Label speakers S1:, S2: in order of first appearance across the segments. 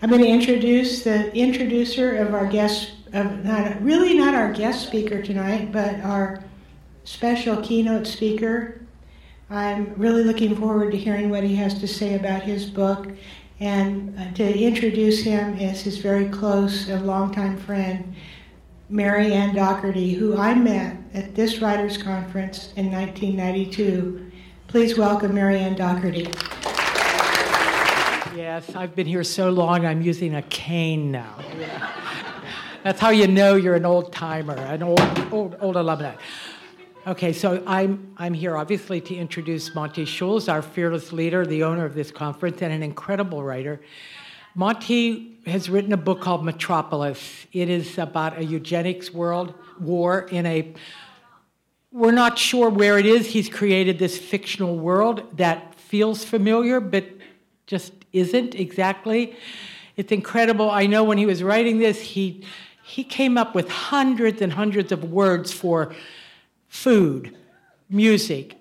S1: I'm going to introduce the introducer of our guest, of not, really not our guest speaker tonight, but our special keynote speaker. I'm really looking forward to hearing what he has to say about his book. And uh, to introduce him is his very close and longtime friend, Mary Ann Dougherty, who I met at this writers' conference in 1992. Please welcome Mary Ann Dougherty.
S2: I've been here so long, I'm using a cane now. That's how you know you're an old timer, an old, old, old alumni. Okay, so I'm, I'm here obviously to introduce Monte Schulz, our fearless leader, the owner of this conference, and an incredible writer. Monte has written a book called Metropolis. It is about a eugenics world war in a we're not sure where it is. He's created this fictional world that feels familiar, but just isn't exactly. It's incredible. I know when he was writing this, he, he came up with hundreds and hundreds of words for food, music,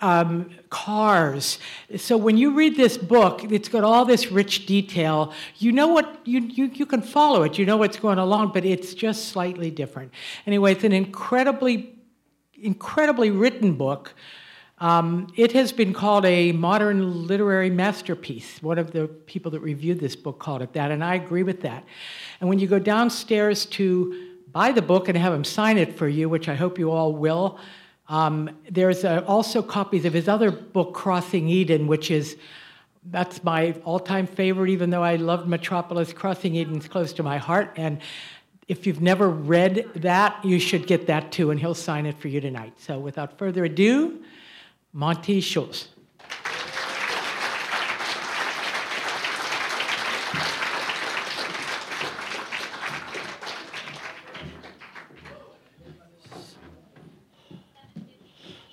S2: um, cars. So when you read this book, it's got all this rich detail. You know what, you, you, you can follow it, you know what's going along, but it's just slightly different. Anyway, it's an incredibly, incredibly written book. Um, it has been called a modern literary masterpiece. One of the people that reviewed this book called it that, and I agree with that. And when you go downstairs to buy the book and have him sign it for you, which I hope you all will, um, there's also copies of his other book, Crossing Eden, which is that's my all-time favorite. Even though I loved Metropolis, Crossing Eden's close to my heart, and if you've never read that, you should get that too, and he'll sign it for you tonight. So, without further ado. Monte Schulz.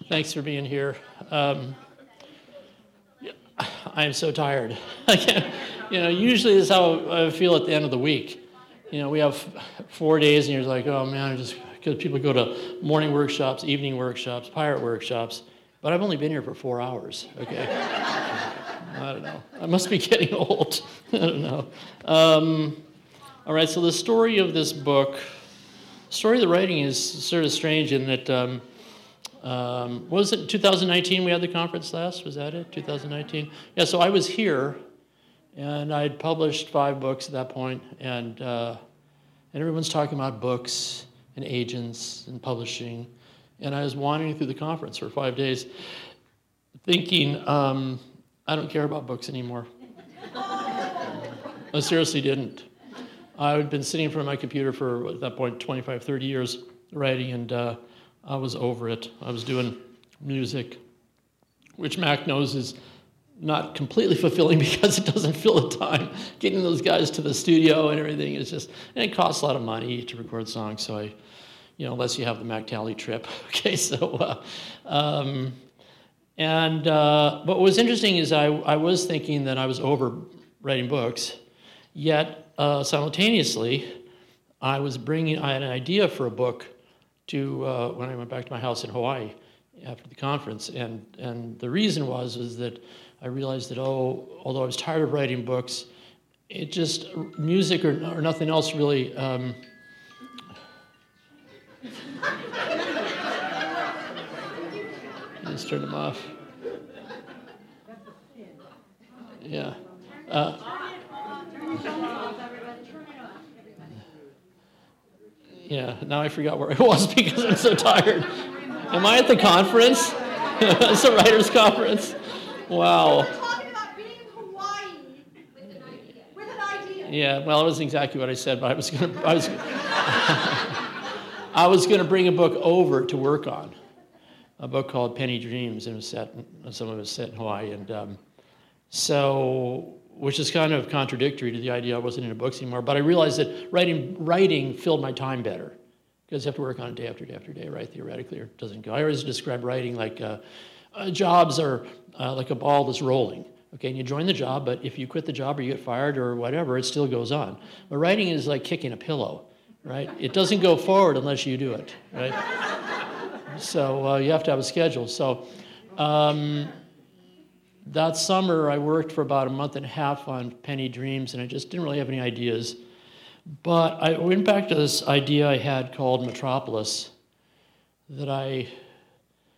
S3: Thanks for being here. Um, I am so tired. You know, usually this is how I feel at the end of the week. You know, we have four days, and you're like, oh man, just because people go to morning workshops, evening workshops, pirate workshops, but I've only been here for four hours, okay? I don't know. I must be getting old. I don't know. Um, all right, so the story of this book, story of the writing is sort of strange in that, um, um, was it 2019 we had the conference last? Was that it? 2019? Yeah, so I was here and I'd published five books at that point, and, uh, and everyone's talking about books and agents and publishing. And I was wandering through the conference for five days thinking, um, I don't care about books anymore. I seriously didn't. I had been sitting in front of my computer for, at that point, 25, 30 years writing, and uh, I was over it. I was doing music, which Mac knows is not completely fulfilling because it doesn't fill the time. Getting those guys to the studio and everything is just, and it costs a lot of money to record songs, so I you know, unless you have the MacTally trip. okay, so, uh, um, and uh, what was interesting is I, I was thinking that I was over writing books, yet uh, simultaneously, I was bringing, I had an idea for a book to, uh, when I went back to my house in Hawaii after the conference. And, and the reason was, was that I realized that, oh, although I was tired of writing books, it just, music or, or nothing else really, um, Just turn them off. Yeah. Uh, yeah, now I forgot where I was because I'm so tired. Am I at the conference? it's a writer's conference. Wow. Yeah, well, it wasn't exactly what I said, but I was going to. I was. I was going to bring a book over to work on, a book called Penny Dreams, and set, some of it was set in Hawaii. And um, so, which is kind of contradictory to the idea I wasn't into books anymore. But I realized that writing, writing filled my time better because you have to work on it day after day after day, right? Theoretically, or it doesn't go. I always describe writing like uh, uh, jobs are uh, like a ball that's rolling. Okay, and you join the job, but if you quit the job or you get fired or whatever, it still goes on. But writing is like kicking a pillow right? It doesn't go forward unless you do it, right? So uh, you have to have a schedule. So, um, that summer, I worked for about a month and a half on Penny Dreams, and I just didn't really have any ideas. But I went back to this idea I had called Metropolis that I,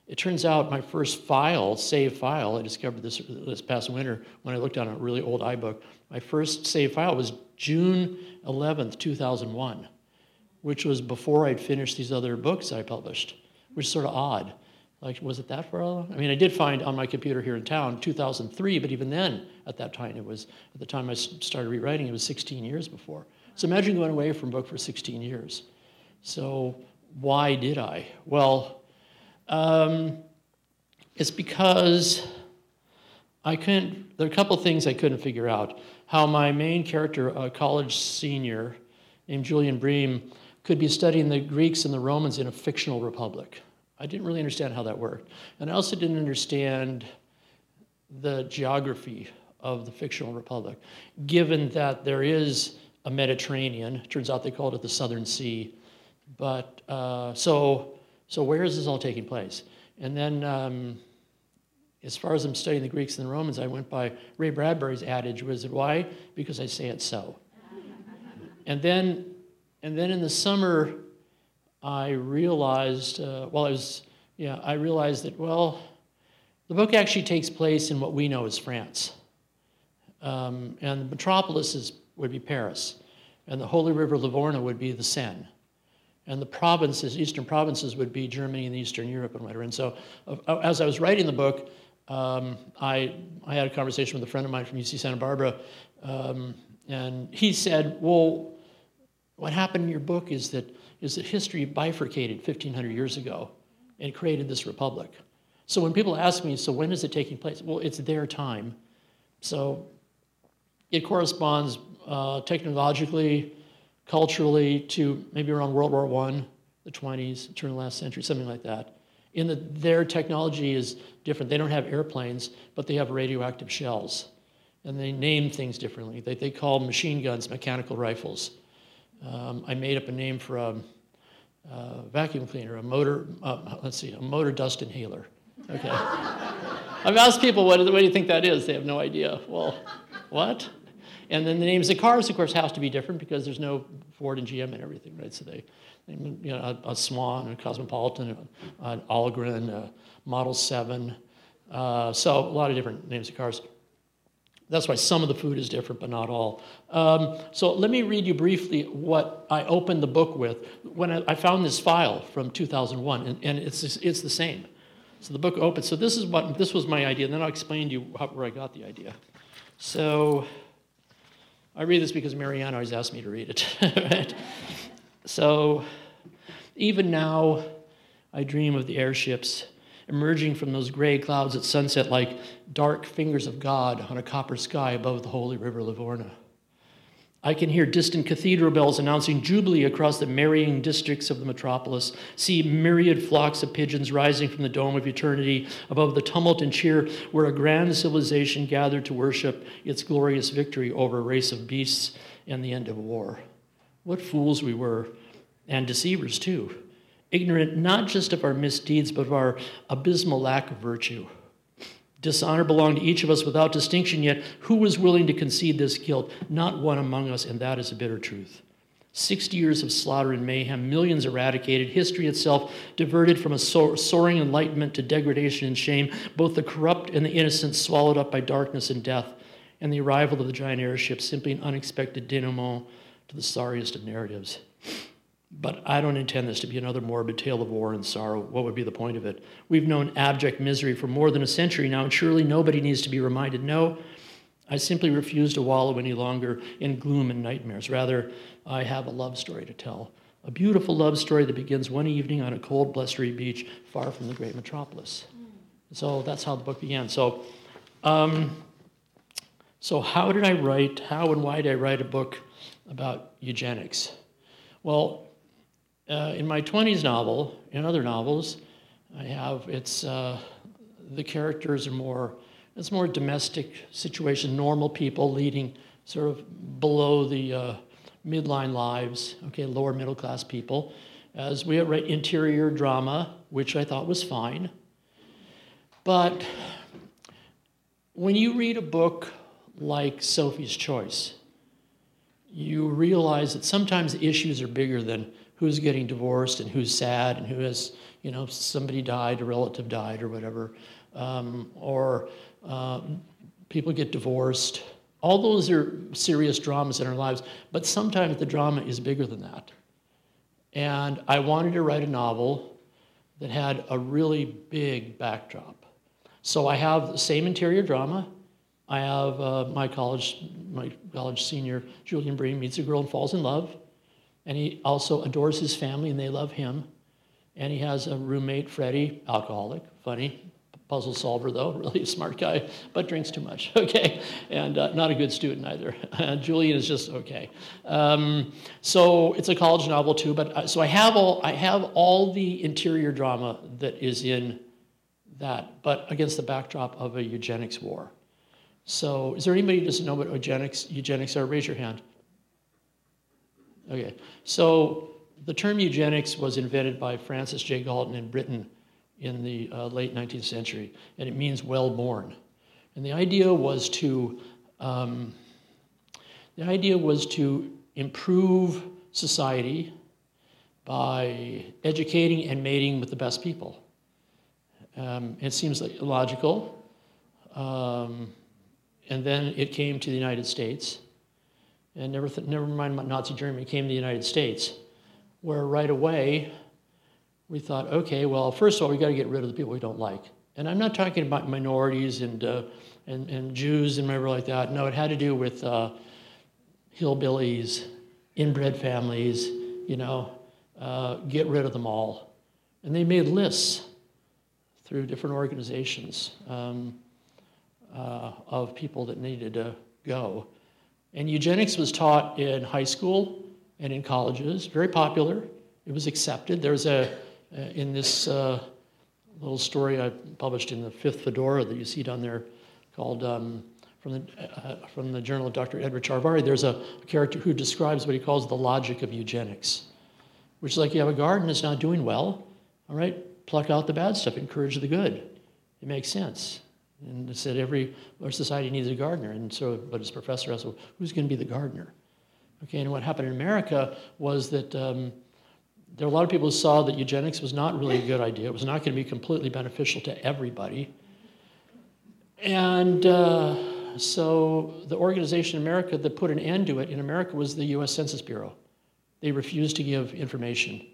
S3: it turns out my first file, save file, I discovered this this past winter when I looked on a really old iBook. My first save file was June 11th, 2001, which was before I'd finished these other books I published, which is sort of odd. Like, was it that far along? I mean, I did find on my computer here in town 2003, but even then, at that time, it was, at the time I started rewriting, it was 16 years before. So imagine going away from book for 16 years. So why did I? Well, um, it's because I couldn't, there are a couple things I couldn't figure out. How my main character, a college senior named Julian Brehm, could be studying the Greeks and the Romans in a fictional republic. I didn't really understand how that worked. And I also didn't understand the geography of the fictional republic, given that there is a Mediterranean. Turns out they called it the Southern Sea. But uh, so, so where is this all taking place? And then, um, as far as I'm studying the Greeks and the Romans, I went by Ray Bradbury's adage. Was it why? Because I say it so. and then, and then in the summer, I realized, uh, well, I was, yeah, I realized that, well, the book actually takes place in what we know as France. Um, and the metropolis is, would be Paris. And the Holy River Livorno would be the Seine. And the provinces, eastern provinces, would be Germany and Eastern Europe and whatever. And so, uh, as I was writing the book, um, I, I had a conversation with a friend of mine from UC Santa Barbara, um, and he said, Well, what happened in your book is that is that history bifurcated 1,500 years ago and created this republic. So when people ask me, so when is it taking place? Well, it's their time. So it corresponds uh, technologically, culturally to maybe around World War I, the 20s, turn of the last century, something like that. In that their technology is different. They don't have airplanes, but they have radioactive shells. And they name things differently. They, they call machine guns mechanical rifles. Um, I made up a name for a, a vacuum cleaner, a motor, uh, let's see, a motor dust inhaler. Okay. I've asked people, what, what do you think that is? They have no idea. Well, what? And then the names of cars, of course, have to be different because there's no Ford and GM and everything, right? So they, you know, a, a Swan, a Cosmopolitan, an Algren, a Model 7. Uh, so a lot of different names of cars. That's why some of the food is different, but not all. Um, so let me read you briefly what I opened the book with. When I, I found this file from 2001, and, and it's, it's the same. So the book opens. So this is what this was my idea, and then I'll explain to you how, where I got the idea. So I read this because Marianne always asked me to read it. right? So even now, I dream of the airships emerging from those gray clouds at sunset like dark fingers of God on a copper sky above the holy river Livorno. I can hear distant cathedral bells announcing jubilee across the marrying districts of the metropolis, see myriad flocks of pigeons rising from the dome of eternity above the tumult and cheer where a grand civilization gathered to worship its glorious victory over a race of beasts and the end of war. What fools we were, and deceivers too ignorant not just of our misdeeds, but of our abysmal lack of virtue. Dishonor belonged to each of us without distinction, yet who was willing to concede this guilt? Not one among us, and that is a bitter truth. 60 years of slaughter and mayhem, millions eradicated, history itself diverted from a soaring enlightenment to degradation and shame, both the corrupt and the innocent swallowed up by darkness and death, and the arrival of the giant airship simply an unexpected denouement to the sorriest of narratives. But I don't intend this to be another morbid tale of war and sorrow. What would be the point of it? We've known abject misery for more than a century now, and surely nobody needs to be reminded. No, I simply refuse to wallow any longer in gloom and nightmares. Rather, I have a love story to tell. A beautiful love story that begins one evening on a cold, blustery beach far from the great metropolis. So that's how the book began. So, um, so how did I write? How and why did I write a book about eugenics? Well, uh, in my 20s novel, in other novels, I have it's uh, the characters are more it's more domestic situation, normal people leading sort of below the uh, midline lives, okay, lower middle class people. As we write interior drama, which I thought was fine, but when you read a book like Sophie's Choice, you realize that sometimes issues are bigger than who's getting divorced and who's sad and who has, you know, somebody died, a relative died, or whatever, um, or uh, people get divorced. All those are serious dramas in our lives, but sometimes the drama is bigger than that. And I wanted to write a novel that had a really big backdrop. So I have the same interior drama. I have uh, my college, my college senior, Julian Brehm, meets a girl and falls in love. And he also adores his family and they love him. And he has a roommate, Freddie, alcoholic, funny, puzzle solver though, really a smart guy, but drinks too much, okay? And uh, not a good student either. Julian is just okay. Um, so it's a college novel too, but uh, so I have all, I have all the interior drama that is in that, but against the backdrop of a eugenics war. So is there anybody who doesn't know what eugenics, eugenics are? Raise your hand. Okay, so the term eugenics was invented by Francis J. Galton in Britain in the uh, late 19th century, and it means well born. And the idea was to um, the idea was to improve society by educating and mating with the best people. Um, it seems like logical. Um, and then it came to the United States. And never, th- never mind Nazi Germany, came to the United States, where right away we thought, okay, well, first of all, we got to get rid of the people we don't like. And I'm not talking about minorities and, uh, and, and Jews and whatever like that. No, it had to do with uh, hillbillies, inbred families, you know, uh, get rid of them all. And they made lists through different organizations um, uh, of people that needed to go. And eugenics was taught in high school and in colleges, very popular. It was accepted. There's a uh, in this uh, little story I published in the fifth Fedora that you see down there called um, from, the, uh, from the journal of Dr. Edward Charvari, there's a character who describes what he calls the logic of eugenics, which is like you have a garden that's not doing well, all right, pluck out the bad stuff, encourage the good. It makes sense. And it said every our society needs a gardener. And so, but his professor asked, well, who's going to be the gardener? Okay, and what happened in America was that um, there were a lot of people who saw that eugenics was not really a good idea. It was not going to be completely beneficial to everybody. And uh, so the organization in America that put an end to it in America was the US Census Bureau. They refused to give information.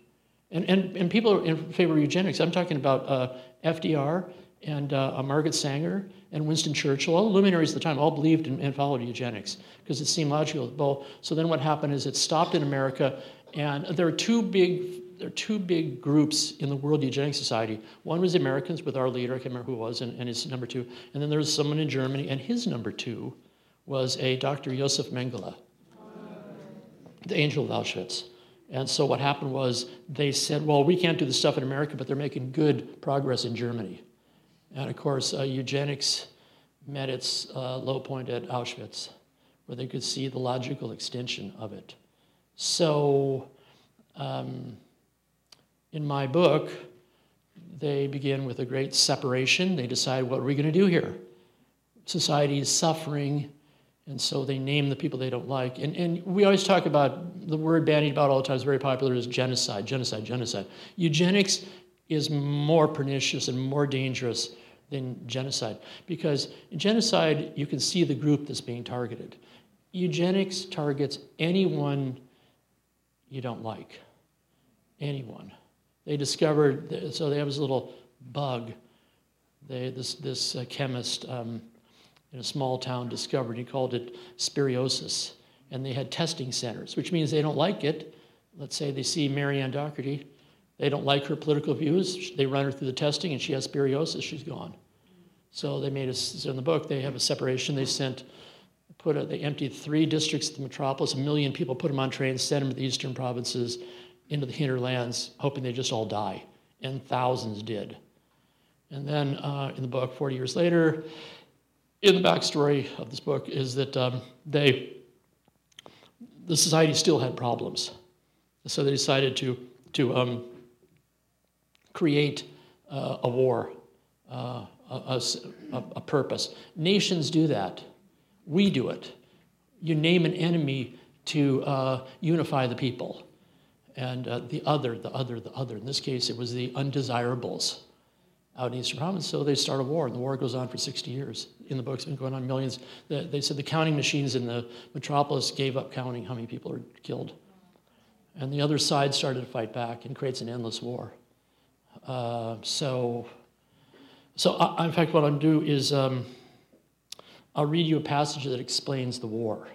S3: And, and, and people in favor of eugenics. I'm talking about uh, FDR and uh, Margaret Sanger and Winston Churchill, all the luminaries at the time, all believed in, and followed eugenics because it seemed logical. Well, so then what happened is it stopped in America and there are two big, there are two big groups in the World Eugenics Society. One was Americans with our leader, I can't remember who was, and, and his number two. And then there was someone in Germany, and his number two was a Dr. Josef Mengele, the angel of Auschwitz. And so what happened was they said, well, we can't do this stuff in America, but they're making good progress in Germany. And of course, uh, eugenics met its uh, low point at Auschwitz, where they could see the logical extension of it. So, um, in my book, they begin with a great separation. They decide, what are we going to do here? Society is suffering, and so they name the people they don't like. And, and we always talk about the word bandied about all the time is very popular is genocide, genocide, genocide. Eugenics is more pernicious and more dangerous than genocide because in genocide you can see the group that's being targeted. Eugenics targets anyone you don't like. Anyone. They discovered, so they have this little bug. They, this this uh, chemist um, in a small town discovered, he called it spiriosis. And they had testing centers, which means they don't like it. Let's say they see Marianne Doherty, they don't like her political views. They run her through the testing, and she has spiriosis. She's gone. So they made us in the book. They have a separation. They sent put a, they emptied three districts of the metropolis, a million people, put them on trains, sent them to the eastern provinces, into the hinterlands, hoping they just all die. And thousands did. And then uh, in the book, 40 years later, in the backstory of this book is that um, they, the society still had problems. So they decided to, to um, create uh, a war, uh, a, a, a purpose. Nations do that. We do it. You name an enemy to uh, unify the people. And uh, the other, the other, the other. In this case, it was the undesirables out in Eastern Province. So they start a war, and the war goes on for 60 years. In the book, it's been going on millions. They said the counting machines in the metropolis gave up counting how many people are killed. And the other side started to fight back and creates an endless war. Uh, so, so I, in fact, what I'm do is um, I'll read you a passage that explains the war.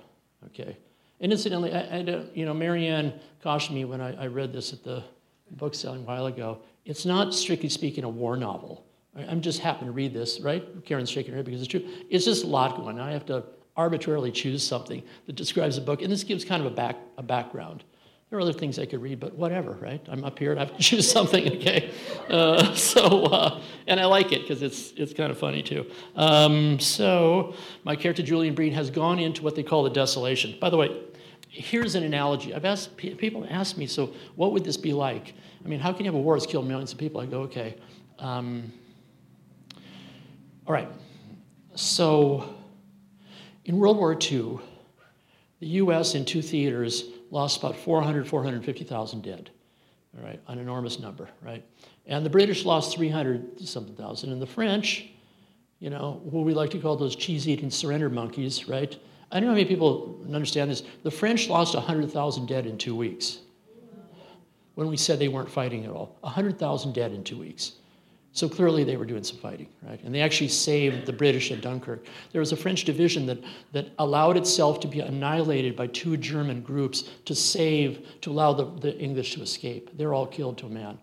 S3: Okay. And incidentally, I, I you know, Marianne cautioned me when I, I read this at the book selling a while ago. It's not strictly speaking a war novel. I'm just happen to read this, right? Karen's shaking her head because it's true. It's just a lot going on. I have to arbitrarily choose something that describes a book, and this gives kind of a back a background. There are other things I could read, but whatever, right? I'm up here and I have to choose something, okay? Uh, so, uh, and I like it because it's, it's kind of funny too. Um, so, my character Julian Brehm has gone into what they call the desolation. By the way, here's an analogy. I've asked people ask me, so what would this be like? I mean, how can you have a war that's killed millions of people? I go, okay. Um, all right. So, in World War II, the U.S. in two theaters lost about 400, 450,000 dead. All right, an enormous number, right? And the British lost 300 something thousand. And the French, you know, who we like to call those cheese eating surrender monkeys, right? I don't know how many people understand this. The French lost 100,000 dead in two weeks when we said they weren't fighting at all. 100,000 dead in two weeks. So clearly they were doing some fighting, right? And they actually saved the British at Dunkirk. There was a French division that, that allowed itself to be annihilated by two German groups to save, to allow the, the English to escape. They're all killed to a man.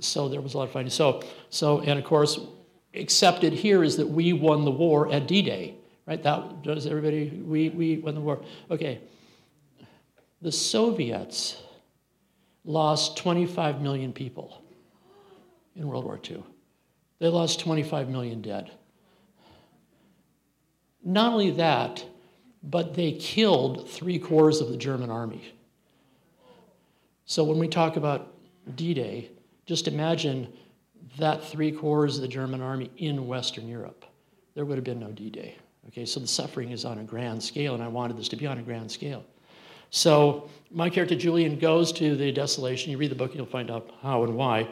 S3: So there was a lot of fighting. So, so and of course, accepted here is that we won the war at D-Day, right? That does everybody, we, we won the war. Okay. The Soviets lost 25 million people in World War II. They lost 25 million dead. Not only that, but they killed three quarters of the German army. So when we talk about D Day, just imagine that three quarters of the German army in Western Europe. There would have been no D Day. Okay, so the suffering is on a grand scale, and I wanted this to be on a grand scale. So my character Julian goes to the desolation. You read the book, you'll find out how and why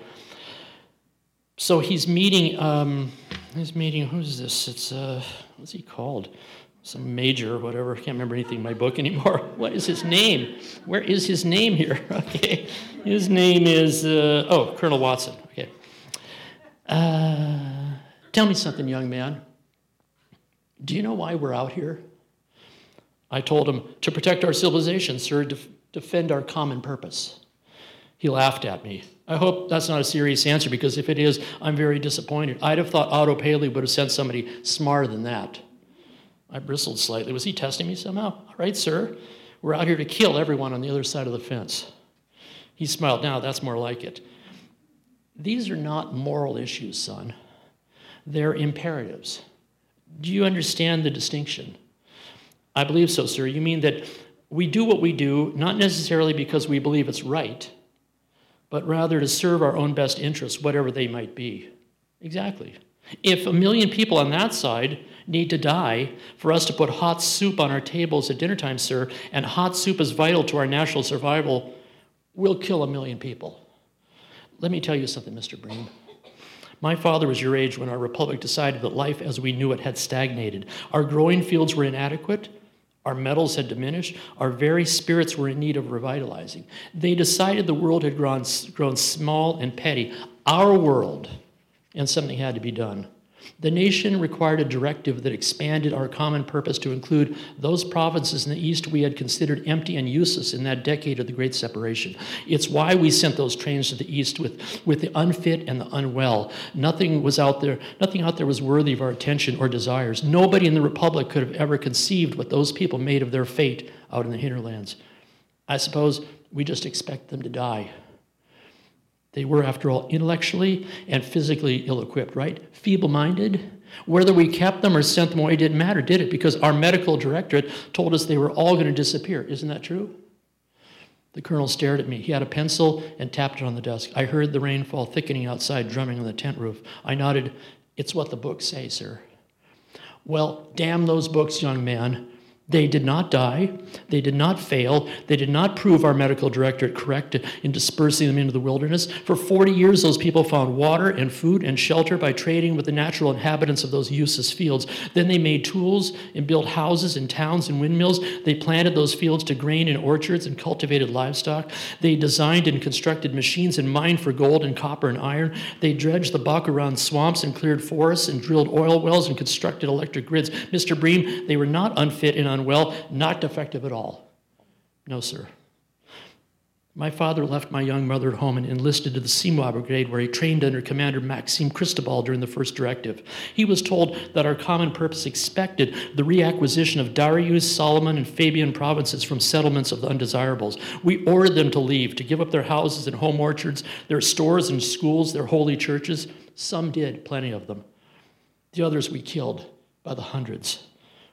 S3: so he's meeting, um, he's meeting, who's this? It's, uh, what's he called? Some major or whatever. I can't remember anything in my book anymore. What is his name? Where is his name here? Okay. His name is, uh, oh, Colonel Watson. Okay. Uh, tell me something, young man. Do you know why we're out here? I told him, to protect our civilization, sir, def- defend our common purpose. He laughed at me. I hope that's not a serious answer because if it is, I'm very disappointed. I'd have thought Otto Paley would have sent somebody smarter than that. I bristled slightly. Was he testing me somehow? All right, sir. We're out here to kill everyone on the other side of the fence. He smiled. Now, that's more like it. These are not moral issues, son. They're imperatives. Do you understand the distinction? I believe so, sir. You mean that we do what we do not necessarily because we believe it's right, but rather to serve our own best interests, whatever they might be. Exactly. If a million people on that side need to die for us to put hot soup on our tables at dinner time, sir, and hot soup is vital to our national survival, we'll kill a million people. Let me tell you something, Mr. Brehm. My father was your age when our republic decided that life as we knew it had stagnated. Our growing fields were inadequate, our metals had diminished. Our very spirits were in need of revitalizing. They decided the world had grown, grown small and petty, our world, and something had to be done. The nation required a directive that expanded our common purpose to include those provinces in the East we had considered empty and useless in that decade of the Great Separation. It's why we sent those trains to the East with, with the unfit and the unwell. Nothing was out there, nothing out there was worthy of our attention or desires. Nobody in the Republic could have ever conceived what those people made of their fate out in the hinterlands. I suppose we just expect them to die. They were, after all, intellectually and physically ill equipped, right? Feeble minded. Whether we kept them or sent them away didn't matter, did it? Because our medical directorate told us they were all going to disappear. Isn't that true? The colonel stared at me. He had a pencil and tapped it on the desk. I heard the rainfall thickening outside, drumming on the tent roof. I nodded. It's what the books say, sir. Well, damn those books, young man. They did not die. They did not fail. They did not prove our medical directorate correct in dispersing them into the wilderness. For 40 years, those people found water and food and shelter by trading with the natural inhabitants of those useless fields. Then they made tools and built houses and towns and windmills. They planted those fields to grain and orchards and cultivated livestock. They designed and constructed machines and mined for gold and copper and iron. They dredged the buck around swamps and cleared forests and drilled oil wells and constructed electric grids. Mr. Brehm, they were not unfit and unwell, not defective at all. No, sir. My father left my young mother at home and enlisted to the Seymour Brigade, where he trained under Commander Maxime Cristobal during the first directive. He was told that our common purpose expected the reacquisition of Darius, Solomon, and Fabian provinces from settlements of the undesirables. We ordered them to leave, to give up their houses and home orchards, their stores and schools, their holy churches. Some did, plenty of them. The others we killed by the hundreds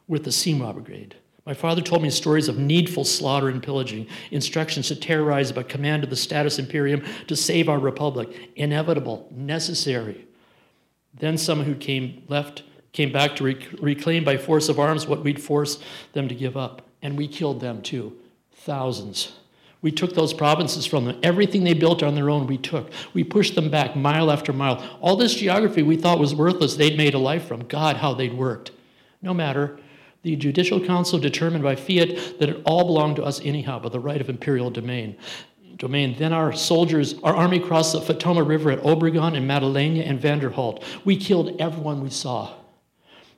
S3: with the Seymour Brigade. My father told me stories of needful slaughter and pillaging, instructions to terrorize by command of the status imperium to save our republic, inevitable, necessary. Then some who came left came back to rec- reclaim by force of arms what we'd forced them to give up, and we killed them too, thousands. We took those provinces from them. Everything they built on their own, we took. We pushed them back mile after mile. All this geography we thought was worthless, they'd made a life from. God, how they'd worked. No matter. The Judicial Council determined by fiat that it all belonged to us anyhow by the right of imperial domain. Domain. Then our soldiers, our army crossed the Fatoma River at Obregon and Madalena and Vanderholt. We killed everyone we saw.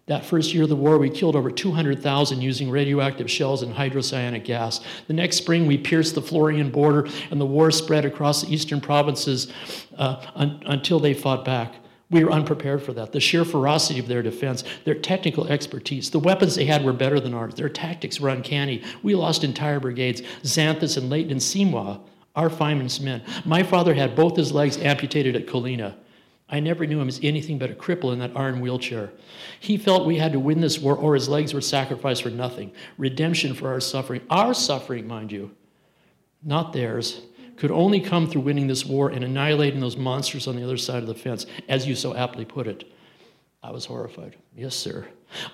S3: That first year of the war, we killed over 200,000 using radioactive shells and hydrocyanic gas. The next spring, we pierced the Florian border, and the war spread across the eastern provinces uh, un- until they fought back. We were unprepared for that. The sheer ferocity of their defense, their technical expertise, the weapons they had were better than ours. Their tactics were uncanny. We lost entire brigades. Xanthus and Leighton and Seymour, our firemen's men. My father had both his legs amputated at Colina. I never knew him as anything but a cripple in that iron wheelchair. He felt we had to win this war or his legs were sacrificed for nothing. Redemption for our suffering. Our suffering, mind you, not theirs could only come through winning this war and annihilating those monsters on the other side of the fence, as you so aptly put it. I was horrified. Yes, sir.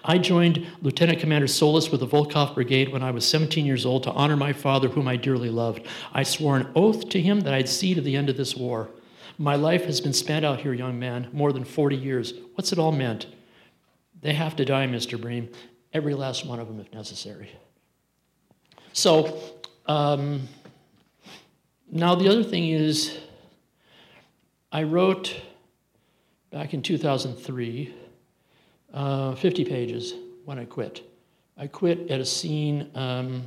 S3: I joined Lieutenant Commander Solis with the Volkov Brigade when I was 17 years old to honor my father, whom I dearly loved. I swore an oath to him that I'd see to the end of this war. My life has been spent out here, young man, more than 40 years. What's it all meant? They have to die, Mr. Brehm, every last one of them if necessary. So, um, now, the other thing is, I wrote back in 2003 uh, 50 pages when I quit. I quit at a scene, um,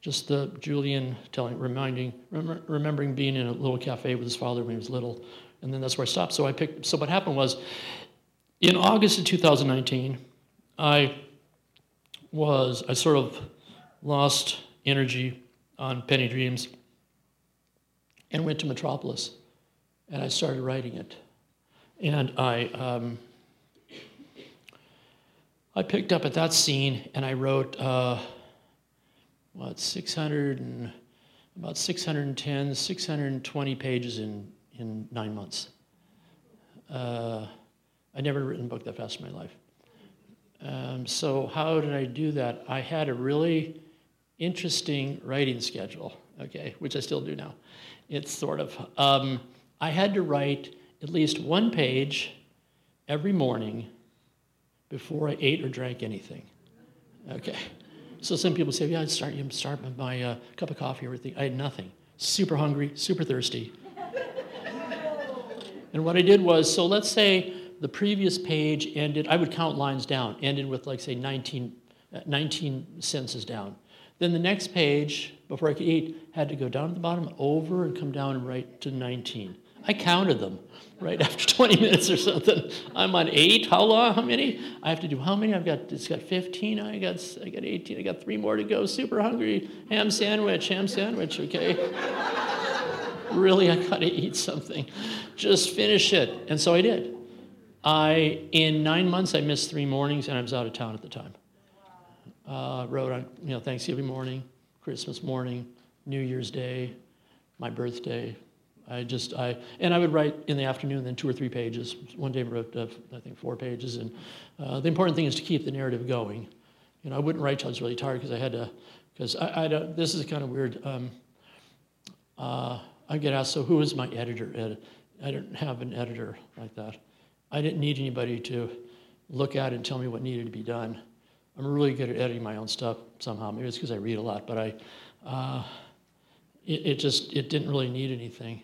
S3: just the Julian telling, reminding, remember, remembering being in a little cafe with his father when he was little, and then that's where I stopped. So I picked. So what happened was, in August of 2019, I was I sort of lost energy on Penny Dreams and went to Metropolis. And I started writing it. And I, um, I picked up at that scene and I wrote, uh, what, 600 and, about 610, 620 pages in, in nine months. Uh, I'd never written a book that fast in my life. Um, so, how did I do that? I had a really interesting writing schedule, okay, which I still do now. It's sort of, um, I had to write at least one page every morning before I ate or drank anything. Okay. So some people say, yeah, I'd start, you start with my uh, cup of coffee, or everything. I had nothing. Super hungry, super thirsty. and what I did was, so let's say the previous page ended, I would count lines down, ended with like, say, 19, uh, 19 sentences down. Then the next page, before I could eat, had to go down to the bottom, over, and come down right to 19. I counted them right after 20 minutes or something. I'm on eight. How long? How many? I have to do how many? I've got it's got 15. I got I got 18. I got three more to go. Super hungry. Ham sandwich. Ham sandwich. Okay. really, I gotta eat something. Just finish it. And so I did. I in nine months I missed three mornings and I was out of town at the time. Uh, wrote on you know Thanksgiving morning, Christmas morning, New Year's Day, my birthday, I just, I, and I would write in the afternoon, then two or three pages. One day I wrote, uh, I think, four pages. And uh, the important thing is to keep the narrative going. You know, I wouldn't write till I was really tired because I had to, because I, I don't, this is kind of weird. Um, uh, I get asked, so who is my editor? I didn't have an editor like that. I didn't need anybody to look at and tell me what needed to be done. I'm really good at editing my own stuff somehow. Maybe it's because I read a lot, but I, uh, it, it, just, it didn't really need anything.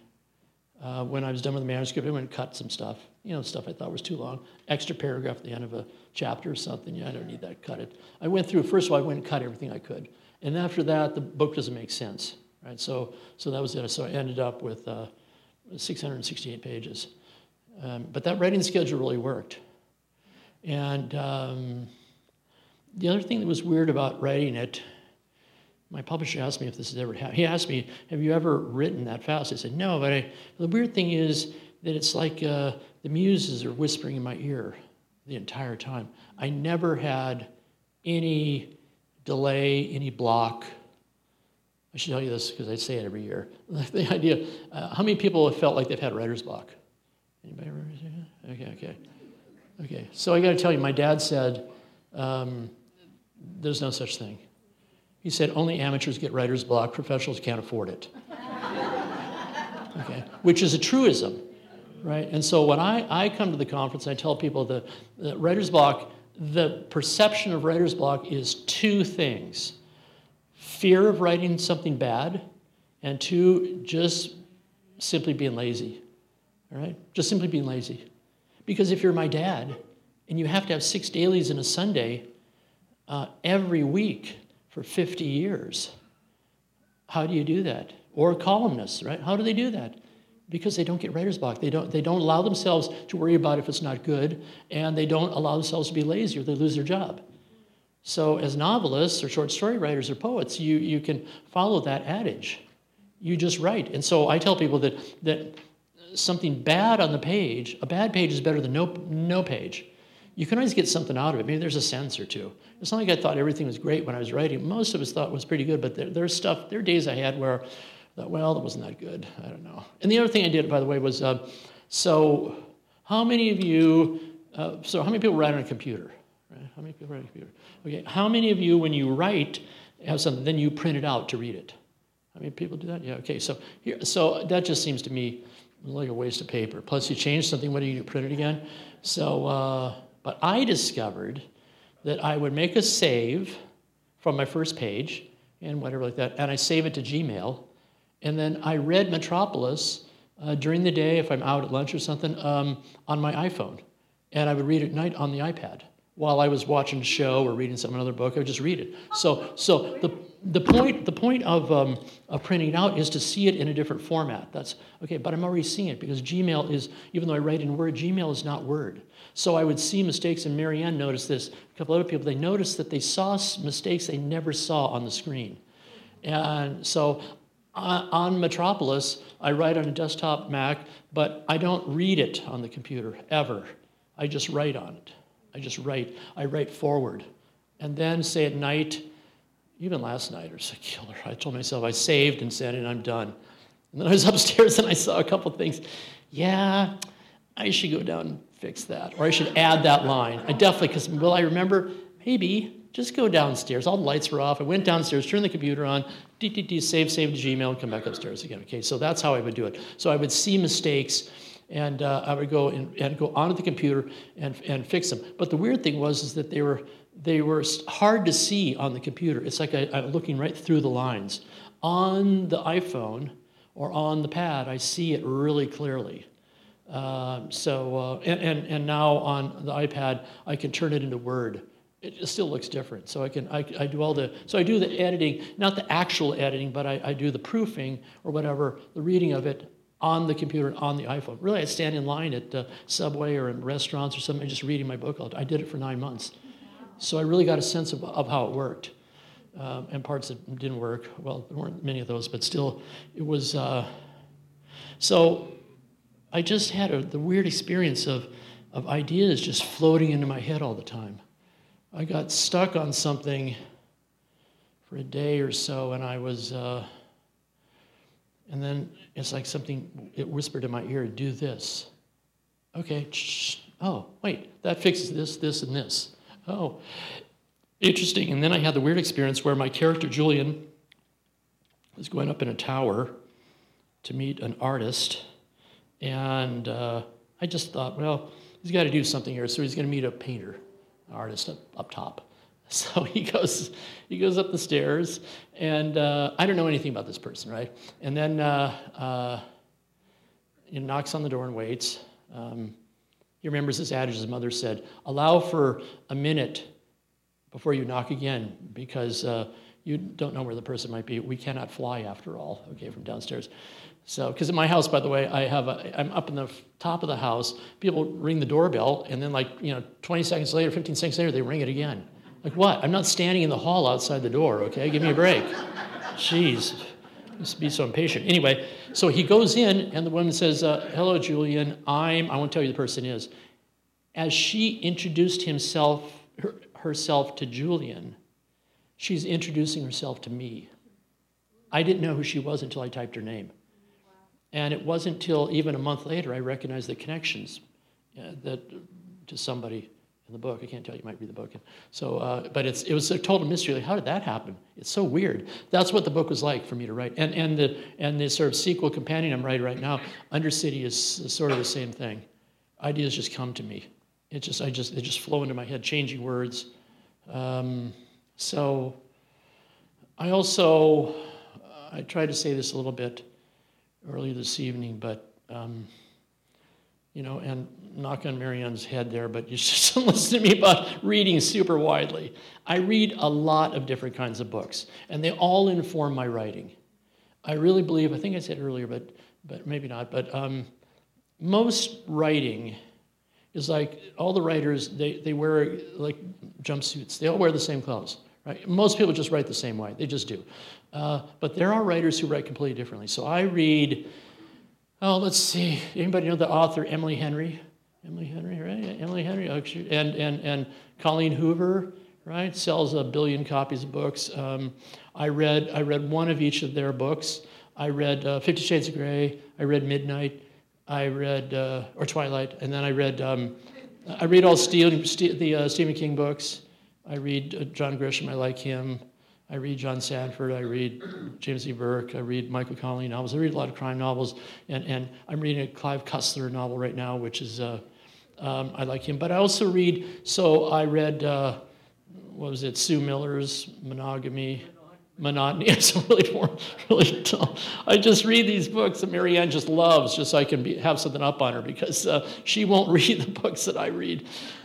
S3: Uh, when I was done with the manuscript, I went and cut some stuff, you know, stuff I thought was too long. Extra paragraph at the end of a chapter or something, yeah, I don't need that, cut it. I went through, first of all, I went and cut everything I could. And after that, the book doesn't make sense, right? So, so that was it. So I ended up with uh, 668 pages. Um, but that writing schedule really worked. And um, the other thing that was weird about writing it, my publisher asked me if this has ever happened. He asked me, Have you ever written that fast? I said, No, but I, the weird thing is that it's like uh, the muses are whispering in my ear the entire time. I never had any delay, any block. I should tell you this because I say it every year. the idea uh, how many people have felt like they've had writer's block? Anybody ever? Okay, okay. Okay, so I got to tell you, my dad said, um, there's no such thing. He said, only amateurs get writer's block, professionals can't afford it. okay, which is a truism, right? And so when I, I come to the conference, I tell people the, the writer's block, the perception of writer's block is two things fear of writing something bad, and two, just simply being lazy. All right? Just simply being lazy. Because if you're my dad and you have to have six dailies in a Sunday uh, every week for 50 years, how do you do that? Or columnists, right? How do they do that? Because they don't get writer's block. They don't, they don't allow themselves to worry about if it's not good, and they don't allow themselves to be lazy or they lose their job. So, as novelists or short story writers or poets, you, you can follow that adage. You just write. And so I tell people that, that something bad on the page, a bad page is better than no, no page. You can always get something out of it. Maybe there's a sense or two. It's not like I thought everything was great when I was writing. Most of us thought it was pretty good, but there, there's stuff, there are days I had where I thought, well, that wasn't that good. I don't know. And the other thing I did, by the way, was uh, so how many of you, uh, so how many people write on a computer? Right? How many people write on a computer? Okay, how many of you, when you write, have something, then you print it out to read it? How many people do that? Yeah, okay, so here, so that just seems to me like a waste of paper. Plus, you change something, what do you do? Print it again? So, uh, but I discovered that I would make a save from my first page and whatever like that, and I save it to Gmail. And then I read Metropolis uh, during the day if I'm out at lunch or something um, on my iPhone. And I would read at night on the iPad while I was watching a show or reading some another book. I would just read it. So, so the the point, the point of, um, of printing it out is to see it in a different format. That's okay, but I'm already seeing it because Gmail is, even though I write in Word, Gmail is not Word. So I would see mistakes, and Marianne noticed this. A couple other people, they noticed that they saw mistakes they never saw on the screen. And so uh, on Metropolis, I write on a desktop Mac, but I don't read it on the computer ever. I just write on it. I just write. I write forward. And then, say at night, even last night, was a killer. I told myself I saved and said, and I'm done. And then I was upstairs and I saw a couple things. Yeah, I should go down and fix that, or I should add that line. I definitely, because will I remember? Maybe. Just go downstairs. All the lights were off. I went downstairs, turned the computer on, dee, save, save to Gmail, and come back upstairs again. Okay, so that's how I would do it. So I would see mistakes and uh, I would go and, and, go onto the computer and, and fix them. But the weird thing was is that they were they were hard to see on the computer. It's like I, am looking right through the lines. On the iPhone or on the pad, I see it really clearly. Um, so, uh, and, and, and now on the iPad, I can turn it into Word. It still looks different. So I can I, I do all the so I do the editing, not the actual editing, but I, I do the proofing or whatever, the reading of it on the computer on the iPhone. Really, I'd stand in line at uh, Subway or in restaurants or something, just reading my book. I did it for nine months. So I really got a sense of, of how it worked. Uh, and parts that didn't work. Well, there weren't many of those, but still, it was. Uh, so I just had a, the weird experience of, of ideas just floating into my head all the time. I got stuck on something for a day or so, and I was. Uh, And then it's like something, it whispered in my ear, do this. Okay, oh, wait, that fixes this, this, and this. Oh, interesting. And then I had the weird experience where my character, Julian, was going up in a tower to meet an artist. And uh, I just thought, well, he's got to do something here. So he's going to meet a painter, an artist up, up top. So he goes, he goes up the stairs, and uh, I don't know anything about this person, right? And then uh, uh, he knocks on the door and waits. Um, he remembers this adage his mother said: "Allow for a minute before you knock again, because uh, you don't know where the person might be. We cannot fly after all." Okay, from downstairs. So, because in my house, by the way, I have a, I'm up in the top of the house. People ring the doorbell, and then like you know, 20 seconds later, 15 seconds later, they ring it again. Like what? I'm not standing in the hall outside the door. Okay, give me a break. Jeez, be so impatient. Anyway, so he goes in, and the woman says, uh, "Hello, Julian. I'm. I won't tell you the person is." As she introduced himself, her, herself to Julian, she's introducing herself to me. I didn't know who she was until I typed her name. And it wasn't until even a month later I recognized the connections uh, that to somebody in the book. I can't tell you, might read the book. So, uh, but it's, it was a total mystery. Like, how did that happen? It's so weird. That's what the book was like for me to write. And, and, the, and the sort of sequel companion I'm writing right now, Undercity, is sort of the same thing. Ideas just come to me. It just, I just, they just flow into my head, changing words. Um, so, I also, I tried to say this a little bit earlier this evening, but um, you know, and knock on Marianne's head there, but you should listen to me about reading super widely. I read a lot of different kinds of books, and they all inform my writing. I really believe, I think I said earlier, but, but maybe not, but um, most writing is like all the writers, they, they wear like jumpsuits, they all wear the same clothes. Right? Most people just write the same way, they just do. Uh, but there are writers who write completely differently. So I read, oh, let's see, anybody know the author Emily Henry? Emily Henry, right? Emily Henry, oh, and, and, and Colleen Hoover, right? Sells a billion copies of books. Um, I, read, I read one of each of their books. I read uh, Fifty Shades of Grey. I read Midnight. I read, uh, or Twilight. And then I read, um, I read all Steve, the uh, Stephen King books. I read uh, John Grisham, I like him. I read John Sandford, I read James E. Burke, I read Michael Connelly novels. I read a lot of crime novels, and, and I'm reading a Clive Cussler novel right now, which is, uh, um, I like him. But I also read, so I read, uh, what was it, Sue Miller's Monogamy, Monotony. It's really, really dull. I just read these books that Marianne just loves, just so I can be, have something up on her, because uh, she won't read the books that I read.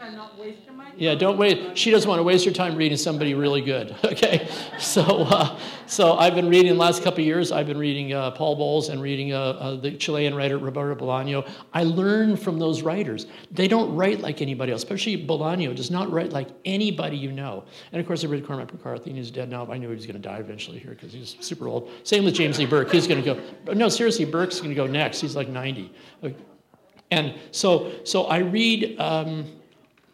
S2: 76, I'm not.
S3: Yeah, don't wait. She doesn't want to waste her time reading somebody really good. Okay, so uh, so I've been reading the last couple years. I've been reading uh, Paul Bowles and reading uh, uh the Chilean writer Roberto Bolaño. I learn from those writers. They don't write like anybody else. Especially Bolaño does not write like anybody you know. And of course, I read Cormac McCarthy, he's dead now. I knew he was going to die eventually here because he's super old. Same with James Lee Burke. He's going to go. No, seriously, Burke's going to go next. He's like 90. And so, so I read. Um,